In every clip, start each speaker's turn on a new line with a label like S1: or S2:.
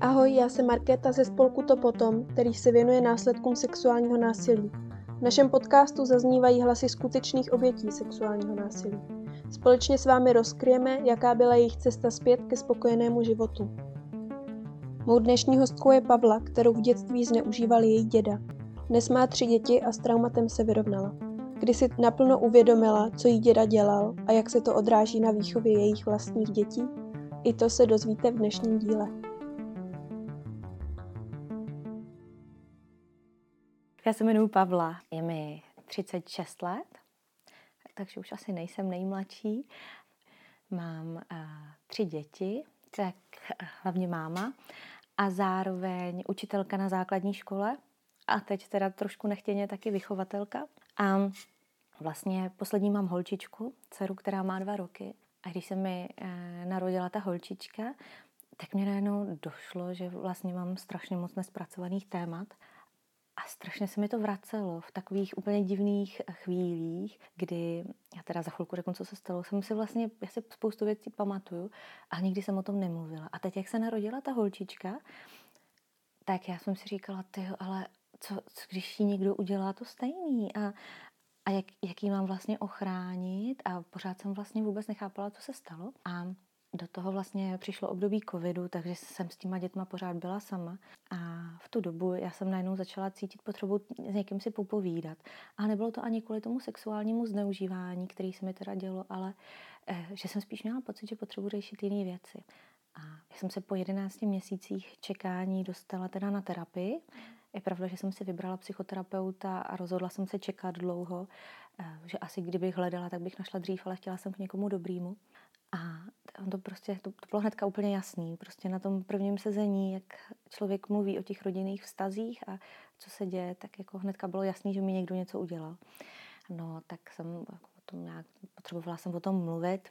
S1: Ahoj, já jsem Markéta ze spolku To potom, který se věnuje následkům sexuálního násilí. V našem podcastu zaznívají hlasy skutečných obětí sexuálního násilí. Společně s vámi rozkryjeme, jaká byla jejich cesta zpět ke spokojenému životu. Mou dnešní hostkou je Pavla, kterou v dětství zneužíval její děda. Dnes má tři děti a s traumatem se vyrovnala. Kdy si naplno uvědomila, co jí děda dělal a jak se to odráží na výchově jejich vlastních dětí? I to se dozvíte v dnešním díle.
S2: Já se jmenuji Pavla, je mi 36 let, takže už asi nejsem nejmladší. Mám uh, tři děti, tak uh, hlavně máma a zároveň učitelka na základní škole a teď teda trošku nechtěně taky vychovatelka. A vlastně poslední mám holčičku, dceru, která má dva roky. A když se mi uh, narodila ta holčička, tak mě najednou došlo, že vlastně mám strašně moc nespracovaných témat a strašně se mi to vracelo v takových úplně divných chvílích, kdy, já teda za chvilku řeknu, co se stalo, jsem si vlastně, já si spoustu věcí pamatuju, a nikdy jsem o tom nemluvila. A teď, jak se narodila ta holčička, tak já jsem si říkala, ty, ale co, co když jí někdo udělá to stejný a, a jak, jak jí mám vlastně ochránit a pořád jsem vlastně vůbec nechápala, co se stalo. A do toho vlastně přišlo období covidu, takže jsem s těma dětma pořád byla sama. A v tu dobu já jsem najednou začala cítit potřebu s někým si popovídat. A nebylo to ani kvůli tomu sexuálnímu zneužívání, který se mi teda dělo, ale eh, že jsem spíš měla pocit, že potřebuji řešit jiné věci. A já jsem se po 11 měsících čekání dostala teda na terapii. Je pravda, že jsem si vybrala psychoterapeuta a rozhodla jsem se čekat dlouho, eh, že asi kdybych hledala, tak bych našla dřív, ale chtěla jsem k někomu dobrýmu. A on to prostě, to, to bylo hnedka úplně jasný. Prostě na tom prvním sezení, jak člověk mluví o těch rodinných vztazích a co se děje, tak jako hnedka bylo jasný, že mi někdo něco udělal. No, tak jsem jako o tom nějak, potřebovala jsem o tom mluvit,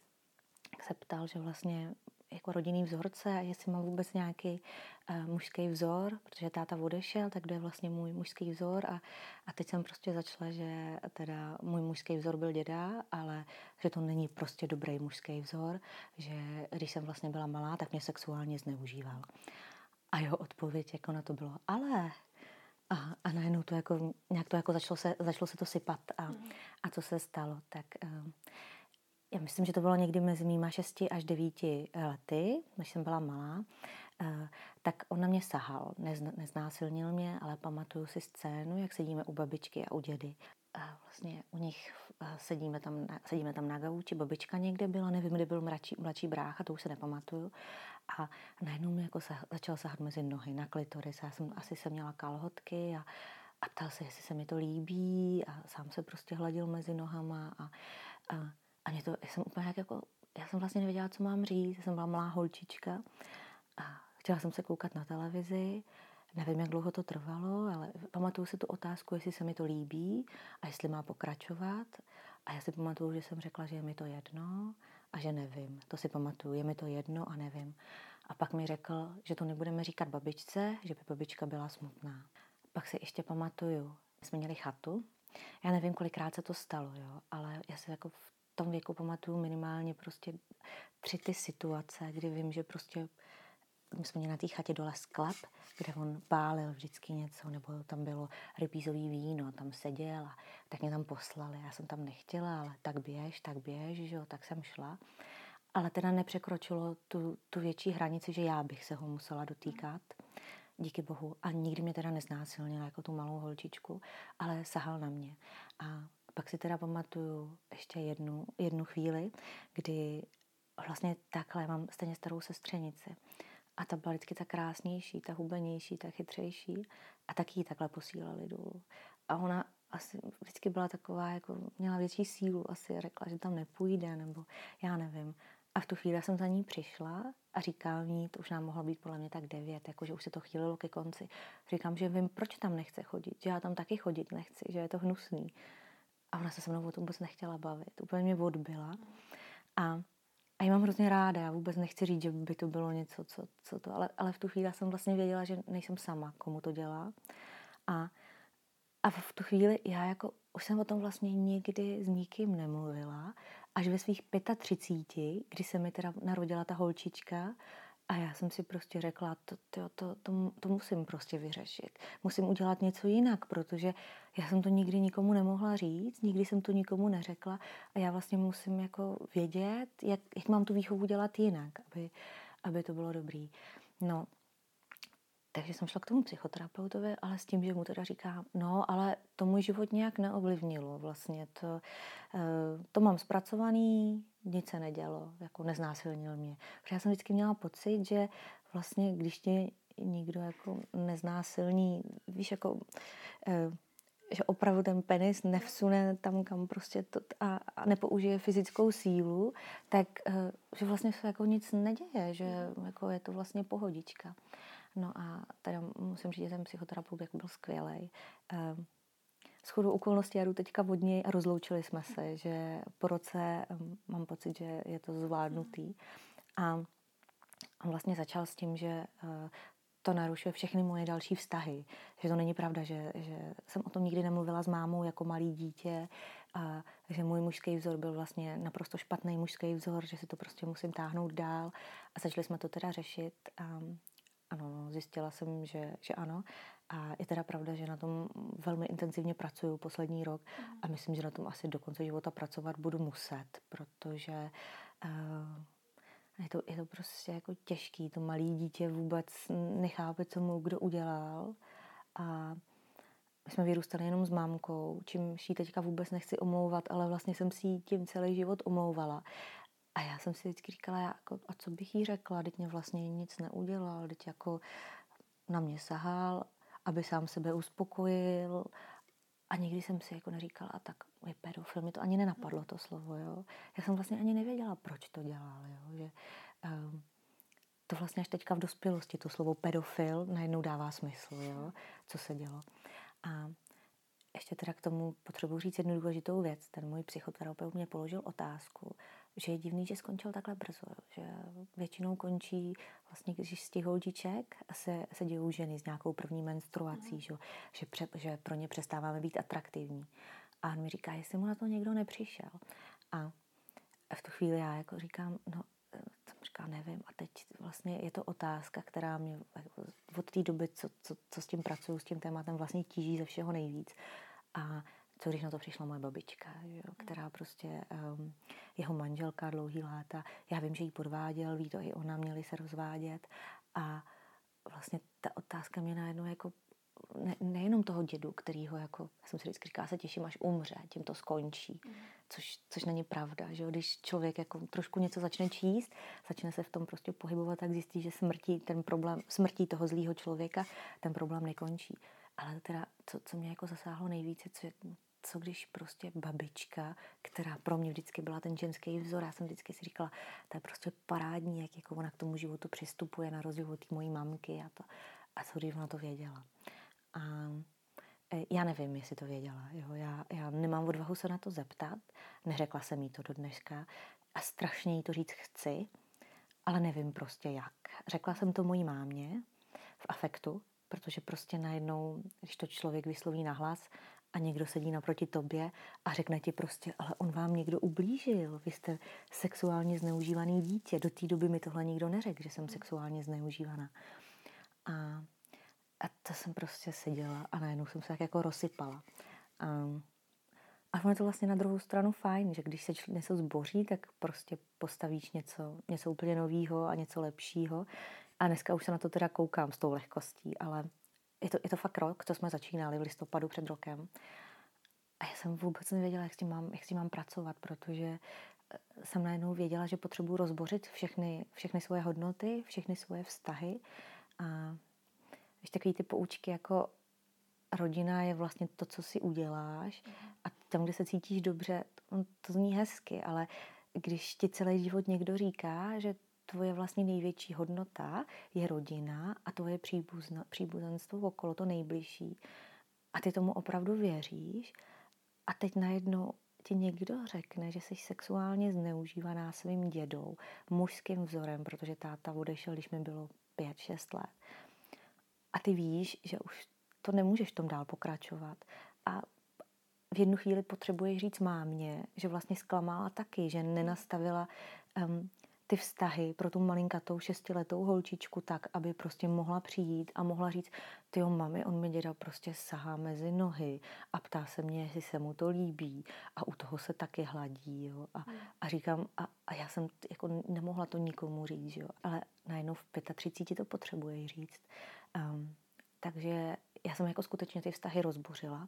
S2: tak se ptal, že vlastně jako rodinný vzorce a jestli mám vůbec nějaký uh, mužský vzor, protože táta odešel, tak kdo je vlastně můj mužský vzor a, a teď jsem prostě začala, že teda můj mužský vzor byl děda, ale že to není prostě dobrý mužský vzor, že když jsem vlastně byla malá, tak mě sexuálně zneužíval. A jeho odpověď jako na to bylo, ale a, a najednou to jako, nějak to jako začalo se, začalo se to sypat a, a co se stalo, tak uh, já myslím, že to bylo někdy mezi mýma 6 až 9 lety, když jsem byla malá, eh, tak on na mě sahal. neznásilnil mě, ale pamatuju si scénu, jak sedíme u babičky a u dědy. A vlastně u nich eh, sedíme tam, sedíme tam na gauči, babička někde byla, nevím, kde byl mladší, mladší brácha, to už se nepamatuju. A najednou mi jako sah, začal sahat mezi nohy na klitoris. Já jsem asi jsem měla kalhotky a, a ptal se, jestli se mi to líbí a sám se prostě hladil mezi nohama a, a a mě to, já jsem úplně jako, já jsem vlastně nevěděla, co mám říct, já jsem byla malá holčička a chtěla jsem se koukat na televizi, nevím, jak dlouho to trvalo, ale pamatuju si tu otázku, jestli se mi to líbí a jestli má pokračovat. A já si pamatuju, že jsem řekla, že je mi to jedno a že nevím. To si pamatuju, je mi to jedno a nevím. A pak mi řekl, že to nebudeme říkat babičce, že by babička byla smutná. Pak si ještě pamatuju, jsme měli chatu. Já nevím, kolikrát se to stalo, jo, ale já si jako v tom věku pamatuju minimálně prostě tři ty situace, kdy vím, že prostě my jsme měli na té chatě dole sklep, kde on pálil vždycky něco, nebo tam bylo rybízový víno, tam seděl a tak mě tam poslali. Já jsem tam nechtěla, ale tak běž, tak běž, že jo, tak jsem šla. Ale teda nepřekročilo tu, tu větší hranici, že já bych se ho musela dotýkat. Díky bohu. A nikdy mě teda neznásilnil jako tu malou holčičku, ale sahal na mě. A pak si teda pamatuju ještě jednu, jednu chvíli, kdy vlastně takhle mám stejně starou sestřenici. A ta byla vždycky ta krásnější, ta hubenější, ta chytřejší. A taky ji takhle posílali dolů. A ona asi vždycky byla taková, jako měla větší sílu, asi řekla, že tam nepůjde, nebo já nevím. A v tu chvíli jsem za ní přišla a říkám ní, to už nám mohlo být podle mě tak devět, jakože už se to chýlilo ke konci. Říkám, že vím, proč tam nechce chodit, že já tam taky chodit nechci, že je to hnusný. A ona se se mnou o tom vůbec nechtěla bavit. Úplně mě odbyla. A, a já mám hrozně ráda. Já vůbec nechci říct, že by to bylo něco, co, co to... Ale, ale v tu chvíli jsem vlastně věděla, že nejsem sama, komu to dělá. A, a v tu chvíli já jako... Už jsem o tom vlastně nikdy s nikým nemluvila. Až ve svých 35, kdy se mi teda narodila ta holčička, A já jsem si prostě řekla, to, to, to, to, to musím prostě vyřešit. Musím udělat něco jinak, protože já jsem to nikdy nikomu nemohla říct, nikdy jsem to nikomu neřekla a já vlastně musím jako vědět, jak, jak mám tu výchovu dělat jinak, aby, aby to bylo dobrý. No, takže jsem šla k tomu psychoterapeutovi, ale s tím, že mu teda říká, no, ale to můj život nějak neovlivnilo vlastně. To, eh, to mám zpracovaný, nic se nedělo, jako neznásilnil mě. Protože já jsem vždycky měla pocit, že vlastně, když tě nikdo jako neznásilní, víš, jako eh, že opravdu ten penis nevsune tam, kam prostě to a, a nepoužije fyzickou sílu, tak eh, že vlastně se jako nic neděje, že jako je to vlastně pohodička. No a teda musím říct, že ten psychoterapeut jako byl skvělý. Ehm, s chodou okolností já jdu teďka od něj a rozloučili jsme se, že po roce mám pocit, že je to zvládnutý. A on vlastně začal s tím, že eh, to narušuje všechny moje další vztahy. Že to není pravda, že, že jsem o tom nikdy nemluvila s mámou jako malý dítě a že můj mužský vzor byl vlastně naprosto špatný mužský vzor, že si to prostě musím táhnout dál a začali jsme to teda řešit a ano, no, zjistila jsem, že, že ano. A je teda pravda, že na tom velmi intenzivně pracuju poslední rok a mhm. myslím, že na tom asi do konce života pracovat budu muset, protože uh, je to, je to prostě jako těžký, to malý dítě vůbec nechápe, co mu kdo udělal a my jsme vyrůstali jenom s mámkou, čím ji teďka vůbec nechci omlouvat, ale vlastně jsem si ji tím celý život omlouvala. A já jsem si vždycky říkala, jako, a co bych jí řekla, teď mě vlastně nic neudělal, teď jako na mě sahal, aby sám sebe uspokojil. A nikdy jsem si jako neříkala, a tak je pedofil, mi to ani nenapadlo to slovo, jo. Já jsem vlastně ani nevěděla, proč to dělal, jo, že um, to vlastně až teďka v dospělosti, to slovo pedofil najednou dává smysl, jo, co se dělo. A ještě teda k tomu potřebuji říct jednu důležitou věc. Ten můj psychoterapeut mě položil otázku, že je divný, že skončil takhle brzo, že většinou končí vlastně, když z těch holčiček se, se dějou ženy s nějakou první menstruací, mm. že, že, pře, že pro ně přestáváme být atraktivní. A on mi říká, jestli mu na to někdo nepřišel. A v tu chvíli já jako říkám, no, jsem říká, nevím. A teď vlastně je to otázka, která mě jako od té doby, co, co, co s tím pracuju, s tím tématem vlastně tíží ze všeho nejvíc. A co když na to přišla moje babička, jo, která prostě um, jeho manželka dlouhý léta, já vím, že jí podváděl, ví to i ona, měli se rozvádět a vlastně ta otázka mě najednou jako ne, nejenom toho dědu, který ho jako, já jsem si vždycky říkala, se těším, až umře, tím to skončí, mm. což, což není pravda, že jo? když člověk jako trošku něco začne číst, začne se v tom prostě pohybovat, tak zjistí, že smrtí, ten problém, smrtí toho zlýho člověka, ten problém nekončí. Ale teda, co, co mě jako zasáhlo nejvíce, co je, co když prostě babička, která pro mě vždycky byla ten ženský vzor, já jsem vždycky si říkala, to je prostě parádní, jak jako ona k tomu životu přistupuje na rozdíl od mojí mamky a to. A co když ona to věděla. A e, já nevím, jestli to věděla. Jo? Já, já nemám odvahu se na to zeptat. Neřekla jsem jí to do dneška a strašně jí to říct chci, ale nevím prostě jak. Řekla jsem to mojí mámě v afektu, protože prostě najednou, když to člověk vysloví nahlas a někdo sedí naproti tobě a řekne ti prostě, ale on vám někdo ublížil, vy jste sexuálně zneužívaný dítě. Do té doby mi tohle nikdo neřekl, že jsem sexuálně zneužívaná. A, a to jsem prostě seděla a najednou jsem se tak jako rozsypala. A, a ono je to vlastně na druhou stranu fajn, že když se něco zboří, tak prostě postavíš něco, něco úplně nového a něco lepšího. A dneska už se na to teda koukám s tou lehkostí, ale je to, je to fakt rok, co jsme začínali v listopadu před rokem. A já jsem vůbec nevěděla, jak s tím mám, jak s tím mám pracovat, protože eh, jsem najednou věděla, že potřebuji rozbořit všechny, všechny svoje hodnoty, všechny svoje vztahy. A ještě takový ty poučky jako rodina je vlastně to, co si uděláš a tam, kde se cítíš dobře, to zní hezky, ale když ti celý život někdo říká, že tvoje vlastně největší hodnota je rodina a tvoje příbuzenstvo okolo, to nejbližší. A ty tomu opravdu věříš a teď najednou ti někdo řekne, že jsi sexuálně zneužívaná svým dědou, mužským vzorem, protože táta odešel, když mi bylo 5-6 let. A ty víš, že už to nemůžeš v tom dál pokračovat. A v jednu chvíli potřebuješ říct mámě, že vlastně zklamala taky, že nenastavila um, ty vztahy pro tu malinkatou šestiletou holčičku tak, aby prostě mohla přijít a mohla říct, ty mami, on mi děda prostě sahá mezi nohy a ptá se mě, jestli se mu to líbí a u toho se taky hladí, jo. A, hmm. a říkám, a, a já jsem jako nemohla to nikomu říct, jo. Ale najednou v 35 to potřebuje říct. Um, takže já jsem jako skutečně ty vztahy rozbořila.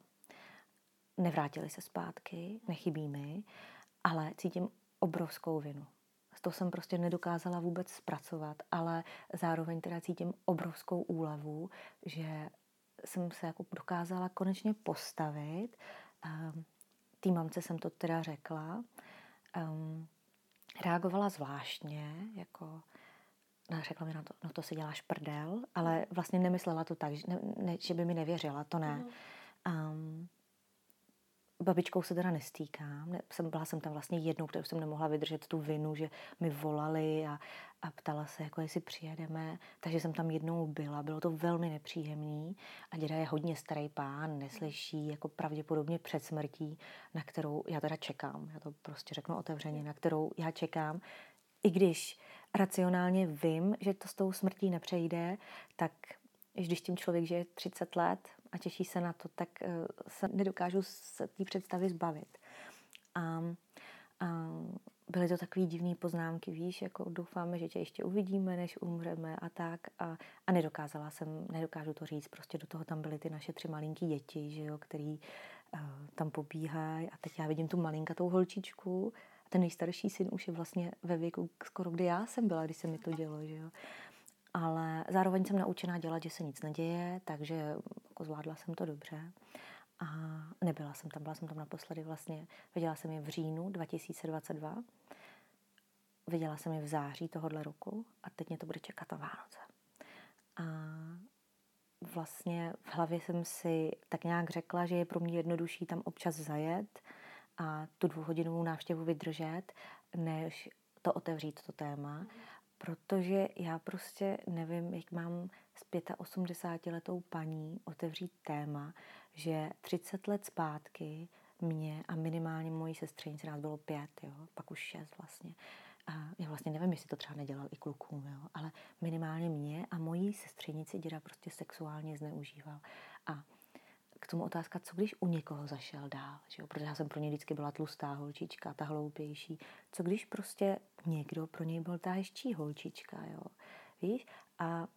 S2: Nevrátili se zpátky, nechybí mi, ale cítím obrovskou vinu. To jsem prostě nedokázala vůbec zpracovat, ale zároveň teda cítím obrovskou úlevu, že jsem se jako dokázala konečně postavit. Um, Tý mamce jsem to teda řekla. Um, reagovala zvláštně, jako no, řekla mi na to, no to si děláš prdel, ale vlastně nemyslela to tak, že, ne, ne, že by mi nevěřila, to ne. Um, babičkou se teda nestýkám. Ne, jsem, byla jsem tam vlastně jednou, kterou jsem nemohla vydržet tu vinu, že mi volali a, a ptala se, jako jestli přijedeme. Takže jsem tam jednou byla. Bylo to velmi nepříjemný. A děda je hodně starý pán, neslyší, jako pravděpodobně před smrtí, na kterou já teda čekám. Já to prostě řeknu otevřeně, na kterou já čekám. I když racionálně vím, že to s tou smrtí nepřejde, tak když tím člověk žije 30 let, a těší se na to, tak eh, se nedokážu se té představy zbavit. A, a byly to takové divné poznámky, víš, jako doufáme, že tě ještě uvidíme, než umřeme a tak. A, a nedokázala jsem, nedokážu to říct, prostě do toho tam byly ty naše tři malinký děti, že jo, který uh, tam pobíhají a teď já vidím tu malinkatou holčičku a ten nejstarší syn už je vlastně ve věku skoro, kdy já jsem byla, když se mi to dělo, že jo ale zároveň jsem naučená dělat, že se nic neděje, takže jako zvládla jsem to dobře. A nebyla jsem tam, byla jsem tam naposledy vlastně, viděla jsem je v říjnu 2022, viděla jsem je v září tohohle roku a teď mě to bude čekat na Vánoce. A vlastně v hlavě jsem si tak nějak řekla, že je pro mě jednodušší tam občas zajet a tu dvouhodinovou návštěvu vydržet, než to otevřít, to téma protože já prostě nevím, jak mám s 85 letou paní otevřít téma, že 30 let zpátky mě a minimálně mojí sestřenici, nás bylo pět, jo, pak už šest vlastně, a já vlastně nevím, jestli to třeba nedělal i klukům, jo, ale minimálně mě a mojí sestřenici děda prostě sexuálně zneužíval. A k tomu otázka, co když u někoho zašel dál, že jo? protože já jsem pro ně vždycky byla tlustá holčička, ta hloupější. Co když prostě někdo pro něj byl ta hezčí holčička, jo? víš? A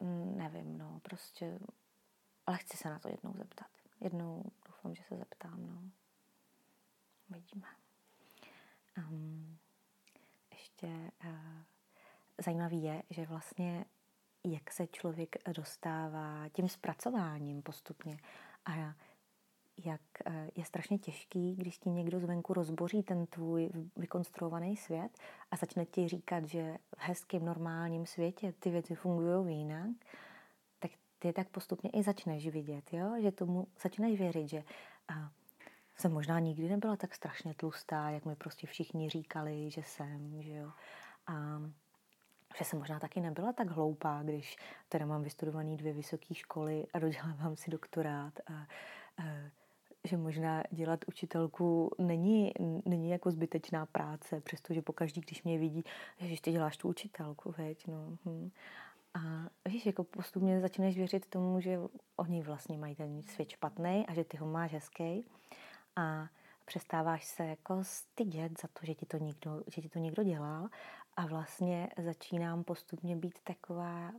S2: mm, nevím, no, prostě, ale chci se na to jednou zeptat. Jednou doufám, že se zeptám, no. Vidíme. Um, ještě uh, zajímavý je, že vlastně jak se člověk dostává tím zpracováním postupně a jak eh, je strašně těžký, když ti někdo zvenku rozboří ten tvůj vykonstruovaný svět a začne ti říkat, že v hezkém normálním světě ty věci fungují jinak, tak ty tak postupně i začneš vidět, jo? že tomu začneš věřit, že a jsem možná nikdy nebyla tak strašně tlustá, jak mi prostě všichni říkali, že jsem, že jo. A že jsem možná taky nebyla tak hloupá, když teda mám vystudovaný dvě vysoké školy a dodělávám si doktorát a, a že možná dělat učitelku není, není jako zbytečná práce, přestože pokaždý, když mě vidí, že ty děláš tu učitelku, veď, no. Hm. A víš, jako postupně začneš věřit tomu, že oni vlastně mají ten svět špatný a že ty ho máš hezký. A přestáváš se jako stydět za to, že ti to někdo, že ti to někdo dělal a vlastně začínám postupně být taková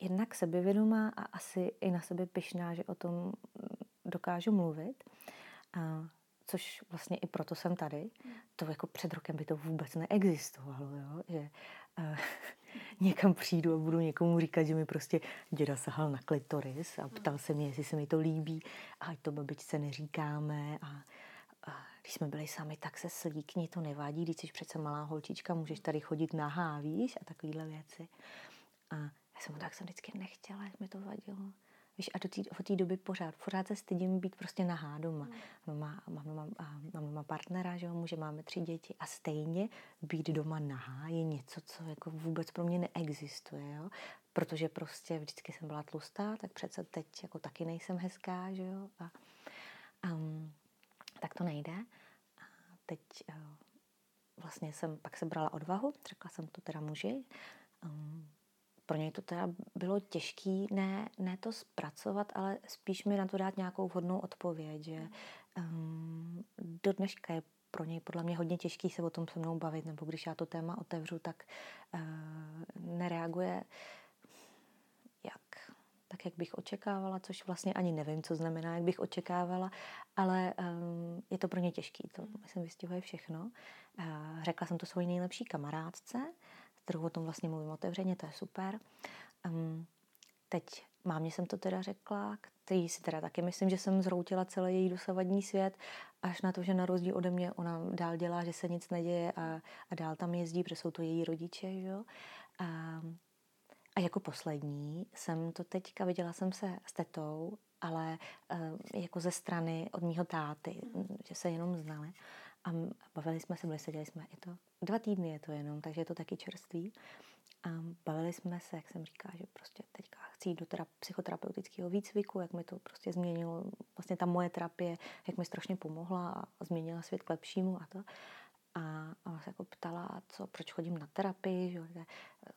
S2: jednak sebevědomá a asi i na sebe pyšná, že o tom dokážu mluvit. A což vlastně i proto jsem tady. To jako před rokem by to vůbec neexistovalo, jo? že uh, někam přijdu a budu někomu říkat, že mi prostě děda sahal na klitoris a ptal se mě, jestli se mi to líbí a ať to babičce neříkáme a když jsme byli sami, tak se slíkni, to nevadí, když jsi přece malá holčička, můžeš tady chodit nahá, víš, a takovéhle věci. A já jsem tak jsem vždycky nechtěla, jak mi to vadilo. Víš, a do tý, od té doby pořád, pořád se stydím být prostě nahá doma. Mm. Má, mám, mám, mám, mám partnera, že jo, muže, máme tři děti a stejně být doma nahá je něco, co jako vůbec pro mě neexistuje, jo. Protože prostě vždycky jsem byla tlustá, tak přece teď jako taky nejsem hezká, že jo. A, um, tak to nejde. A teď uh, vlastně jsem pak se brala odvahu, řekla jsem to teda muži. Um, pro něj to teda bylo těžké ne, ne to zpracovat, ale spíš mi na to dát nějakou vhodnou odpověď, že um, do dneška je pro něj podle mě hodně těžký se o tom se mnou bavit, nebo když já to téma otevřu, tak uh, nereaguje jak, tak, jak bych očekávala, což vlastně ani nevím, co znamená, jak bych očekávala, ale um, je to pro ně těžký, to myslím vystihuje všechno. Uh, řekla jsem to svoji nejlepší kamarádce, s kterou o tom vlastně mluvím otevřeně, to je super. Um, teď mámě jsem to teda řekla, který si teda taky myslím, že jsem zhroutila celý její dosavadní svět, až na to, že na rozdíl ode mě ona dál dělá, že se nic neděje a, a dál tam jezdí, protože jsou to její rodiče, jo. A, a jako poslední jsem to teďka, viděla jsem se s tetou, ale uh, jako ze strany od mýho táty, že se jenom znali. A bavili jsme se, byli seděli jsme, je to dva týdny je to jenom, takže je to taky čerstvý. A bavili jsme se, jak jsem říkala, že prostě teďka chci jít do teda psychoterapeutického výcviku, jak mi to prostě změnilo, vlastně ta moje terapie, jak mi strašně pomohla a změnila svět k lepšímu a to. A, a se jako ptala, co, proč chodím na terapii, že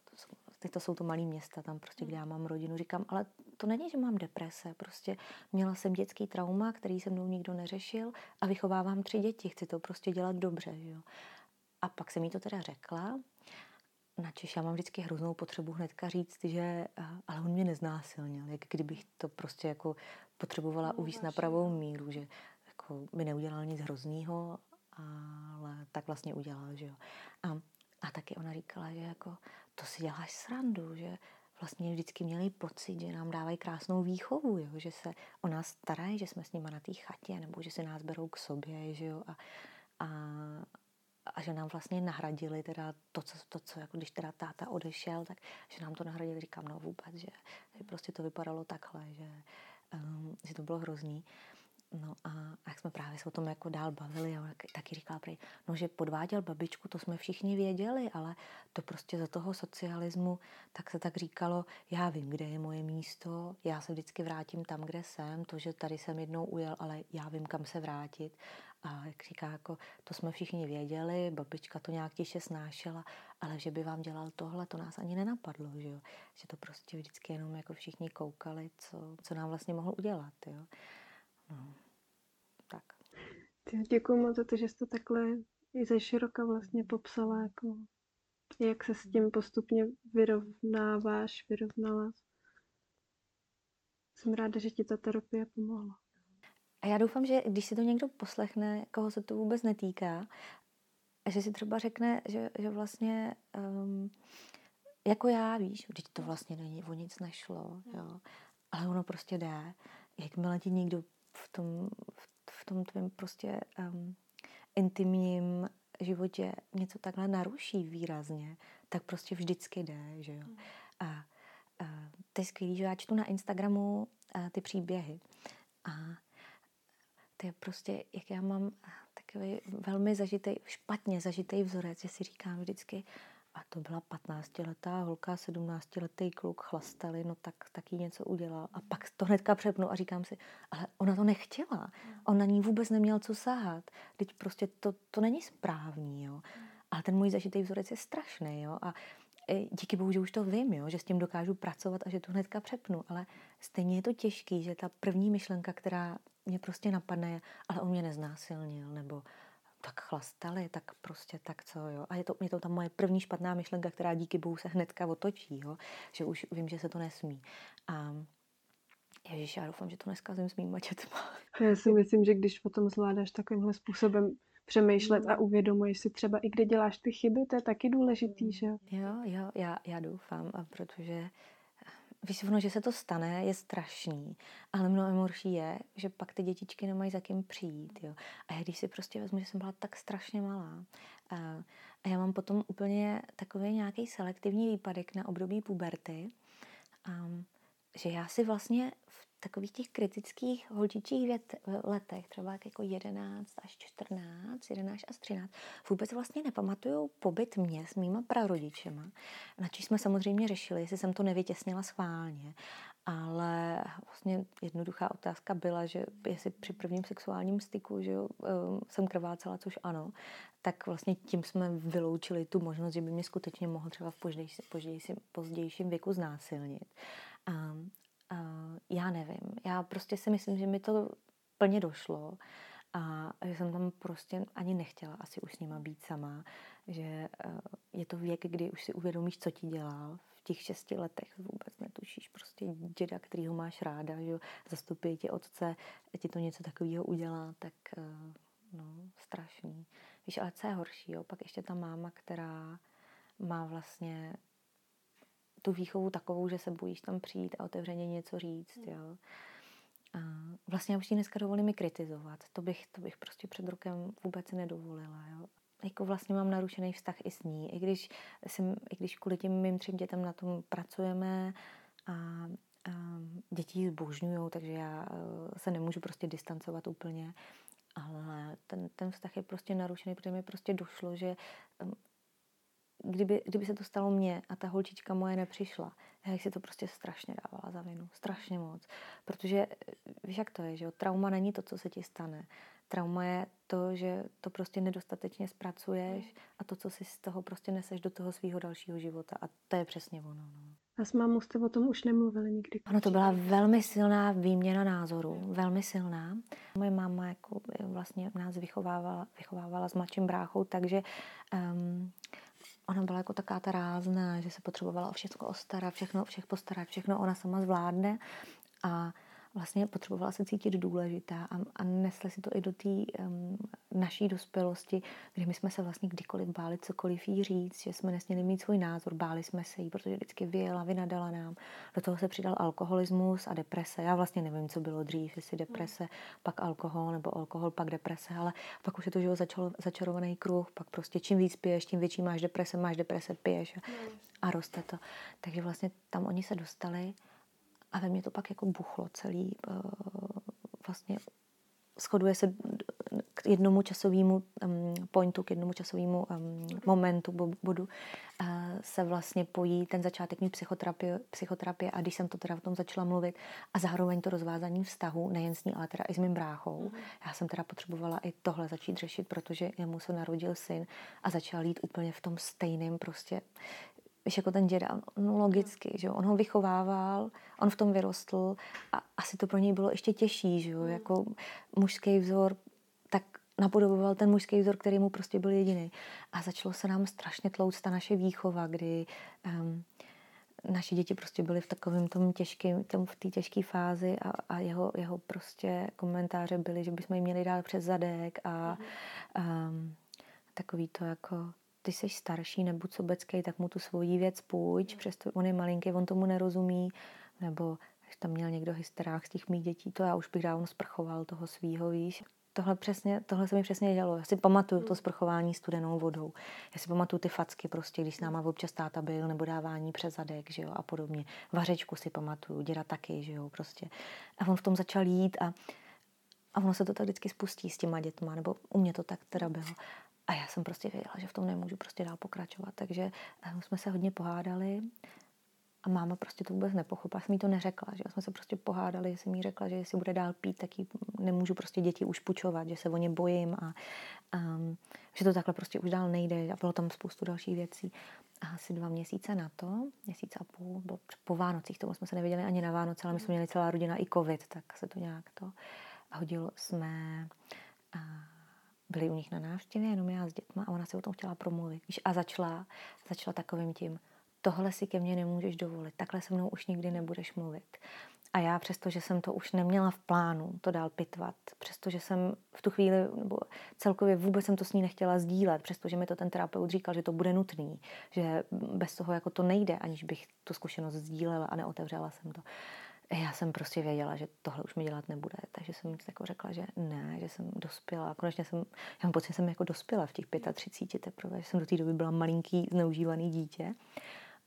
S2: to jsou, teď to jsou to malé města, tam prostě, kde já mám rodinu. Říkám, ale to není, že mám deprese, prostě měla jsem dětský trauma, který se mnou nikdo neřešil a vychovávám tři děti, chci to prostě dělat dobře, že jo. A pak jsem jí to teda řekla Načež já mám vždycky hroznou potřebu hnedka říct, že eh, ale on mě neznásilnil, jak kdybych to prostě jako potřebovala no, uvíct na pravou no. míru, že jako by neudělal nic hroznýho, ale tak vlastně udělal, že jo. A, a taky ona říkala, že jako to si děláš srandu, že vlastně vždycky měli pocit, že nám dávají krásnou výchovu, jo? že se o nás starají, že jsme s nimi na té chatě, nebo že se nás berou k sobě, že jo, a, a, a že nám vlastně nahradili teda to, co, to, co jako když teda táta odešel, tak že nám to nahradili, říkám, no vůbec, že, že prostě to vypadalo takhle, že, um, že to bylo hrozný. No a, jak jsme právě se o tom jako dál bavili, a taky říkala prej, no že podváděl babičku, to jsme všichni věděli, ale to prostě za toho socialismu, tak se tak říkalo, já vím, kde je moje místo, já se vždycky vrátím tam, kde jsem, to, že tady jsem jednou ujel, ale já vím, kam se vrátit. A jak říká, jako, to jsme všichni věděli, babička to nějak tiše snášela, ale že by vám dělal tohle, to nás ani nenapadlo, že, jo? že to prostě vždycky jenom jako všichni koukali, co, co nám vlastně mohl udělat. Jo? No.
S1: Děkuji moc za to, že jsi to takhle i ze široka vlastně popsala, jako, jak se s tím postupně vyrovnáváš, vyrovnala. Jsem ráda, že ti ta terapie pomohla.
S2: A já doufám, že když si to někdo poslechne, koho se to vůbec netýká, a že si třeba řekne, že, že vlastně um, jako já, víš, když to vlastně není, o nic nešlo, jo, ale ono prostě jde. Jakmile ti někdo v tom, v tom tvém prostě um, intimním životě něco takhle naruší výrazně, tak prostě vždycky jde, že jo. A, a to je skvělý, že já čtu na Instagramu a, ty příběhy. A to je prostě, jak já mám takový velmi zažitý, špatně zažitý vzorec, že si říkám vždycky, a to byla 15-letá holka, 17-letý kluk, chlastali, no tak taky něco udělal. A pak to hnedka přepnu a říkám si, ale ona to nechtěla. On na ní vůbec neměl co sahat. Teď prostě to, to není správný, jo. Ale ten můj zažitý vzorec je strašný, jo. A díky bohu, že už to vím, jo, že s tím dokážu pracovat a že to hnedka přepnu, ale stejně je to těžký, že ta první myšlenka, která mě prostě napadne, je, ale on mě neznásilnil, nebo tak chlastali, tak prostě tak co, jo. A je to, je to ta moje první špatná myšlenka, která díky bohu se hnedka otočí, jo. Že už vím, že se to nesmí. A Ježíš, já doufám, že to neskazím s mýma dětma.
S1: Já si myslím, že když potom zvládáš takovýmhle způsobem přemýšlet a uvědomuješ si třeba i kde děláš ty chyby, to je taky důležitý, že
S2: jo? Jo, já, já doufám, a protože Víš, ono, že se to stane, je strašný, ale mnohem horší je, že pak ty dětičky nemají za kým přijít. Jo. A já když si prostě vezmu, že jsem byla tak strašně malá a, a já mám potom úplně takový nějaký selektivní výpadek na období puberty, a, že já si vlastně v takových těch kritických holčičích vět, letech, třeba jako 11 až 14, 11 až 13, vůbec vlastně nepamatuju pobyt mě s mýma prarodičema. Načí jsme samozřejmě řešili, jestli jsem to nevytěsnila schválně. ale vlastně jednoduchá otázka byla, že jestli při prvním sexuálním styku že jo, ehm, jsem krvácela, což ano, tak vlastně tím jsme vyloučili tu možnost, že by mě skutečně mohl třeba v pozdější, pozdější, pozdějším věku znásilnit. A já nevím, já prostě si myslím, že mi to plně došlo a že jsem tam prostě ani nechtěla asi už s nima být sama, že eh, je to věk, kdy už si uvědomíš, co ti dělal. V těch šesti letech vůbec netušíš prostě děda, který ho máš ráda, že zastupuje ti otce, ti to něco takového udělá, tak eh, no, strašný. Víš, ale co je horší, jo? Pak ještě ta máma, která má vlastně tu výchovu takovou, že se bojíš tam přijít a otevřeně něco říct, jo. A vlastně už ti dneska dovolí mi kritizovat. To bych, to bych prostě před rokem vůbec nedovolila, jo. Jako vlastně mám narušený vztah i s ní, i když, jsem, i když kvůli těm mým třem dětem na tom pracujeme a, a děti ji zbožňují, takže já eh, se nemůžu prostě distancovat úplně, ale ten, ten vztah je prostě narušený, protože mi prostě došlo, že kdyby, kdyby se to stalo mně a ta holčička moje nepřišla, já bych si to prostě strašně dávala za vinu. Strašně moc. Protože víš, jak to je, že jo? Trauma není to, co se ti stane. Trauma je to, že to prostě nedostatečně zpracuješ a to, co si z toho prostě neseš do toho svého dalšího života. A to je přesně ono. No.
S1: A s mámou jste o tom už nemluvili nikdy?
S2: Ano, to byla velmi silná výměna názorů, velmi silná. Moje máma jako vlastně nás vychovávala, vychovávala s mladším bráchou, takže um, ona byla jako taká ta rázná, že se potřebovala o všechno ostarat, všechno všech postarat, všechno ona sama zvládne. A vlastně potřebovala se cítit důležitá a, a nesli si to i do té um, naší dospělosti, kde my jsme se vlastně kdykoliv báli cokoliv jí říct, že jsme nesměli mít svůj názor, báli jsme se jí, protože vždycky vyjela, vynadala nám. Do toho se přidal alkoholismus a deprese. Já vlastně nevím, co bylo dřív, jestli deprese, pak alkohol, nebo alkohol, pak deprese, ale pak už je to, že začal, začarovaný kruh, pak prostě čím víc piješ, tím větší máš deprese, máš deprese, piješ a, a roste to. Takže vlastně tam oni se dostali a ve mně to pak jako buchlo celý, eh, vlastně shoduje se k jednomu časovému um, pointu, k jednomu časovému um, momentu, bodu, uh, se vlastně pojí ten začátek mít psychoterapie, psychoterapie a když jsem to teda o tom začala mluvit a zároveň to rozvázání vztahu, nejen s ní, ale teda i s mým bráchou. Mm. Já jsem teda potřebovala i tohle začít řešit, protože jemu se narodil syn a začal jít úplně v tom stejném prostě víš, jako ten děda, no logicky, že jo, on ho vychovával, on v tom vyrostl a asi to pro něj bylo ještě těžší, že jo, hmm. jako mužský vzor, tak napodoboval ten mužský vzor, který mu prostě byl jediný. A začalo se nám strašně tlouct ta naše výchova, kdy um, naši děti prostě byly v takovém tom těžkém, tom, v té těžké fázi a, a jeho, jeho prostě komentáře byly, že bychom jim měli dát přes zadek a um, takový to jako ty jsi starší, nebuď sobecký, tak mu tu svoji věc půjč, přesto on je malinký, on tomu nerozumí, nebo když tam měl někdo hysterách z těch mých dětí, to já už bych dávno sprchoval toho svýho, víš. Tohle, přesně, tohle se mi přesně dělo. Já si pamatuju to sprchování studenou vodou. Já si pamatuju ty facky prostě, když s náma občas táta byl, nebo dávání přes zadek, že jo, a podobně. Vařečku si pamatuju, děda taky, že jo, prostě. A on v tom začal jít a, a ono se to tak vždycky spustí s těma dětma, nebo u mě to tak teda bylo. A já jsem prostě věděla, že v tom nemůžu prostě dál pokračovat. Takže eh, jsme se hodně pohádali a máma prostě to vůbec nepochopila. Jsem jí to neřekla, že jsme se prostě pohádali, jsem jí řekla, že jestli bude dál pít, tak jí nemůžu prostě děti už pučovat, že se o ně bojím a um, že to takhle prostě už dál nejde a bylo tam spoustu dalších věcí. A asi dva měsíce na to, měsíc a půl, bylo po Vánocích, tomu jsme se neviděli ani na Vánoce, ale my jsme měli celá rodina i covid, tak se to nějak to a hodilo jsme a byli u nich na návštěvě, jenom já s dětma a ona si o tom chtěla promluvit. Víš, a začala, začala takovým tím, tohle si ke mně nemůžeš dovolit, takhle se mnou už nikdy nebudeš mluvit. A já přestože jsem to už neměla v plánu to dál pitvat, přestože jsem v tu chvíli, nebo celkově vůbec jsem to s ní nechtěla sdílet, přestože mi to ten terapeut říkal, že to bude nutný, že bez toho jako to nejde, aniž bych tu zkušenost sdílela a neotevřela jsem to já jsem prostě věděla, že tohle už mi dělat nebude, takže jsem jako řekla, že ne, že jsem dospěla. A konečně jsem, já mám pocit, že jsem jako dospěla v těch 35 teprve, že jsem do té doby byla malinký zneužívaný dítě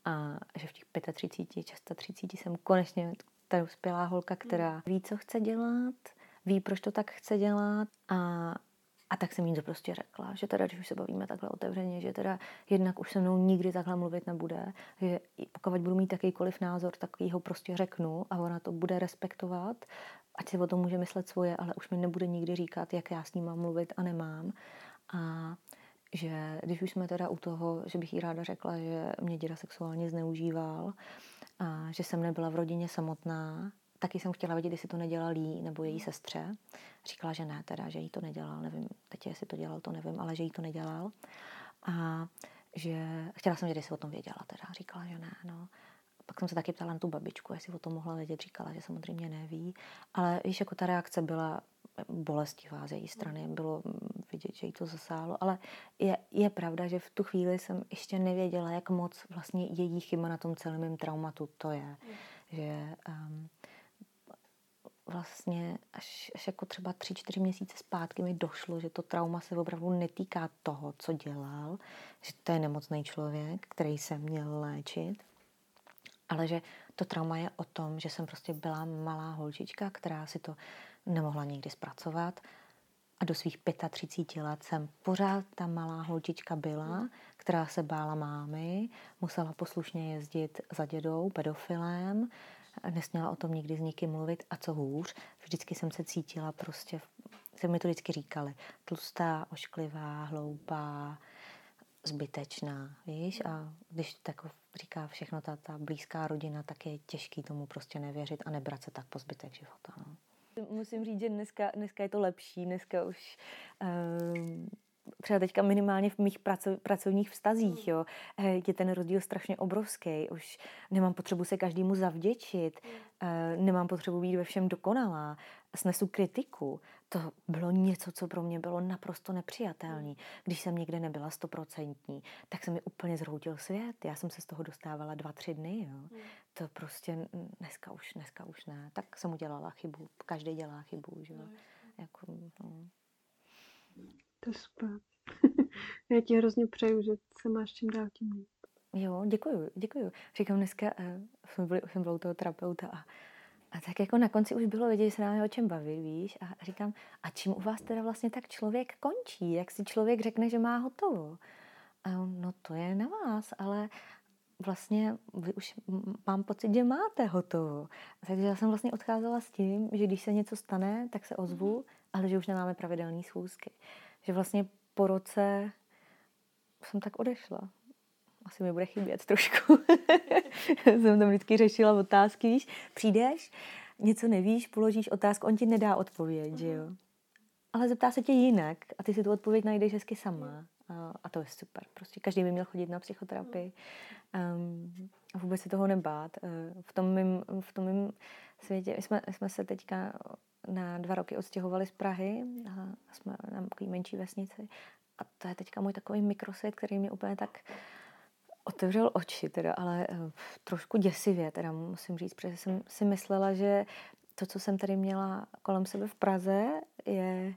S2: a že v těch 35, 630 jsem konečně ta dospělá holka, která ví, co chce dělat, ví, proč to tak chce dělat a A tak jsem jí to prostě řekla, že teda, když už se bavíme takhle otevřeně, že teda jednak už se mnou nikdy takhle mluvit nebude, že pokud budu mít jakýkoliv názor, tak ho prostě řeknu a ona to bude respektovat, ať si o tom může myslet svoje, ale už mi nebude nikdy říkat, jak já s ním mám mluvit a nemám. A že když už jsme teda u toho, že bych jí ráda řekla, že mě děda sexuálně zneužíval, a že jsem nebyla v rodině samotná, taky jsem chtěla vědět, jestli to nedělal jí nebo její sestře. Říkala, že ne, teda, že jí to nedělal, nevím, teď jestli to dělal, to nevím, ale že jí to nedělal. A že chtěla jsem vědět, jestli o tom věděla, teda říkala, že ne, no. Pak jsem se taky ptala na tu babičku, jestli o tom mohla vědět, říkala, že samozřejmě neví. Ale víš, jako ta reakce byla bolestivá z její strany, bylo vidět, že jí to zasáhlo, ale je, je pravda, že v tu chvíli jsem ještě nevěděla, jak moc vlastně její chyba na tom celém mém traumatu to je. Mm. Že um, vlastně až, až jako třeba tři, čtyři měsíce zpátky mi došlo, že to trauma se opravdu netýká toho, co dělal, že to je nemocný člověk, který se měl léčit, ale že to trauma je o tom, že jsem prostě byla malá holčička, která si to nemohla nikdy zpracovat. A do svých 35 let jsem pořád ta malá holčička byla, která se bála mámy, musela poslušně jezdit za dědou, pedofilem, nesměla o tom nikdy s nikým mluvit a co hůř, vždycky jsem se cítila prostě, se mi to vždycky říkali, tlustá, ošklivá, hloupá, zbytečná, víš, a když tak říká všechno ta, ta blízká rodina, tak je těžký tomu prostě nevěřit a nebrat se tak po zbytek života. No. Musím říct, že dneska, dneska je to lepší, dneska už um, třeba teďka minimálně v mých praco, pracovních vztazích, jo, eh, je ten rozdíl strašně obrovský. Už nemám potřebu se každému zavděčit, eh, nemám potřebu být ve všem dokonalá, snesu kritiku. To bylo něco, co pro mě bylo naprosto nepřijatelné. Když jsem někde nebyla stoprocentní, tak se mi úplně zhroutil svět. Já jsem se z toho dostávala dva, tři dny. Jo. To prostě dneska už, dneska už ne. Tak jsem udělala chybu. Každý dělá chybu. Že? No, jako, no.
S1: To je super. Já ti hrozně přeju, že se máš čím dál tím líp.
S2: Jo, děkuju, děkuju. Říkám dneska, uh, jsme byli, jsem byla u toho terapeuta a, a tak jako na konci už bylo vidět, že se nám o čem baví, víš? A říkám, a čím u vás teda vlastně tak člověk končí? Jak si člověk řekne, že má hotovo? A on, no to je na vás, ale vlastně vy už mám pocit, že máte hotovo. Takže já jsem vlastně odcházela s tím, že když se něco stane, tak se ozvu, ale že už nemáme pravidelné schůzky že vlastně po roce jsem tak odešla. Asi mi bude chybět trošku. jsem tam vždycky řešila otázky, víš, přijdeš, něco nevíš, položíš otázku, on ti nedá odpověď, že jo. Ale zeptá se tě jinak a ty si tu odpověď najdeš hezky sama. A, a to je super. Prostě každý by měl chodit na psychoterapii um, a vůbec se toho nebát. Uh, v tom mým, v tom mým světě, jsme, jsme se teďka na dva roky odstěhovali z Prahy a jsme na takové menší vesnici. A to je teďka můj takový mikrosvět, který mi úplně tak otevřel oči, teda, ale uh, trošku děsivě, teda musím říct, protože jsem si myslela, že to, co jsem tady měla kolem sebe v Praze, je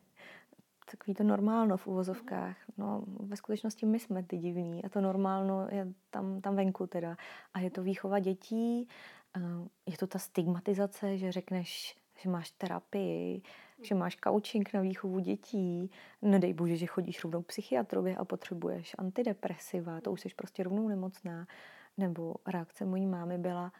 S2: takový to normálno v uvozovkách. No, ve skutečnosti my jsme ty divní a to normálno je tam, tam venku teda. A je to výchova dětí, eh, je to ta stigmatizace, že řekneš, že máš terapii, že máš coaching na výchovu dětí, nedej bože, že chodíš rovnou psychiatrovi a potřebuješ antidepresiva, to už jsi prostě rovnou nemocná. Nebo reakce mojí mámy byla,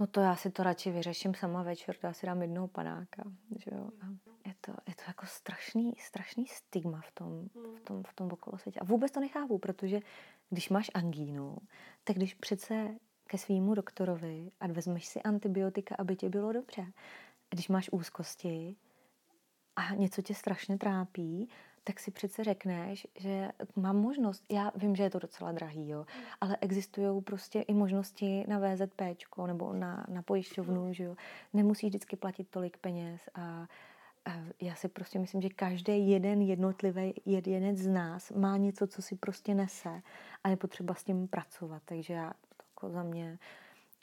S2: no to já si to radši vyřeším sama večer, to já si dám jednoho panáka. Že jo? A je, to, je to jako strašný, strašný stigma v tom, v tom, v tom okolo světě. A vůbec to nechápu, protože když máš angínu, tak když přece ke svýmu doktorovi a vezmeš si antibiotika, aby tě bylo dobře, když máš úzkosti a něco tě strašně trápí, tak si přece řekneš, že mám možnost, já vím, že je to docela drahý, jo, ale existují prostě i možnosti na VZP nebo na, na pojišťovnu, že jo, nemusíš vždycky platit tolik peněz a, a já si prostě myslím, že každý jeden jednotlivý jedinec z nás má něco, co si prostě nese a je potřeba s tím pracovat, takže já jako za mě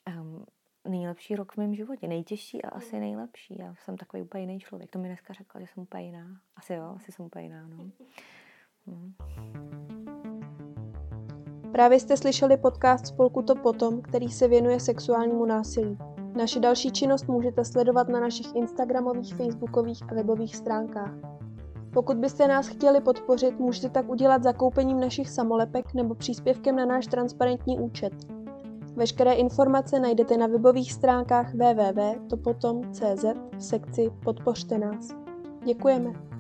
S2: um, nejlepší rok v mém životě, nejtěžší a asi nejlepší. Já jsem takový úplně jiný člověk. To mi dneska řekla, že jsem úplně jiná. Asi jo, asi jsem úplně jiná. No. Hmm.
S1: Právě jste slyšeli podcast Spolku to potom, který se věnuje sexuálnímu násilí. Naši další činnost můžete sledovat na našich Instagramových, Facebookových a webových stránkách. Pokud byste nás chtěli podpořit, můžete tak udělat zakoupením našich samolepek nebo příspěvkem na náš transparentní účet. Veškeré informace najdete na webových stránkách www.topotom.cz v sekci Podpořte nás. Děkujeme.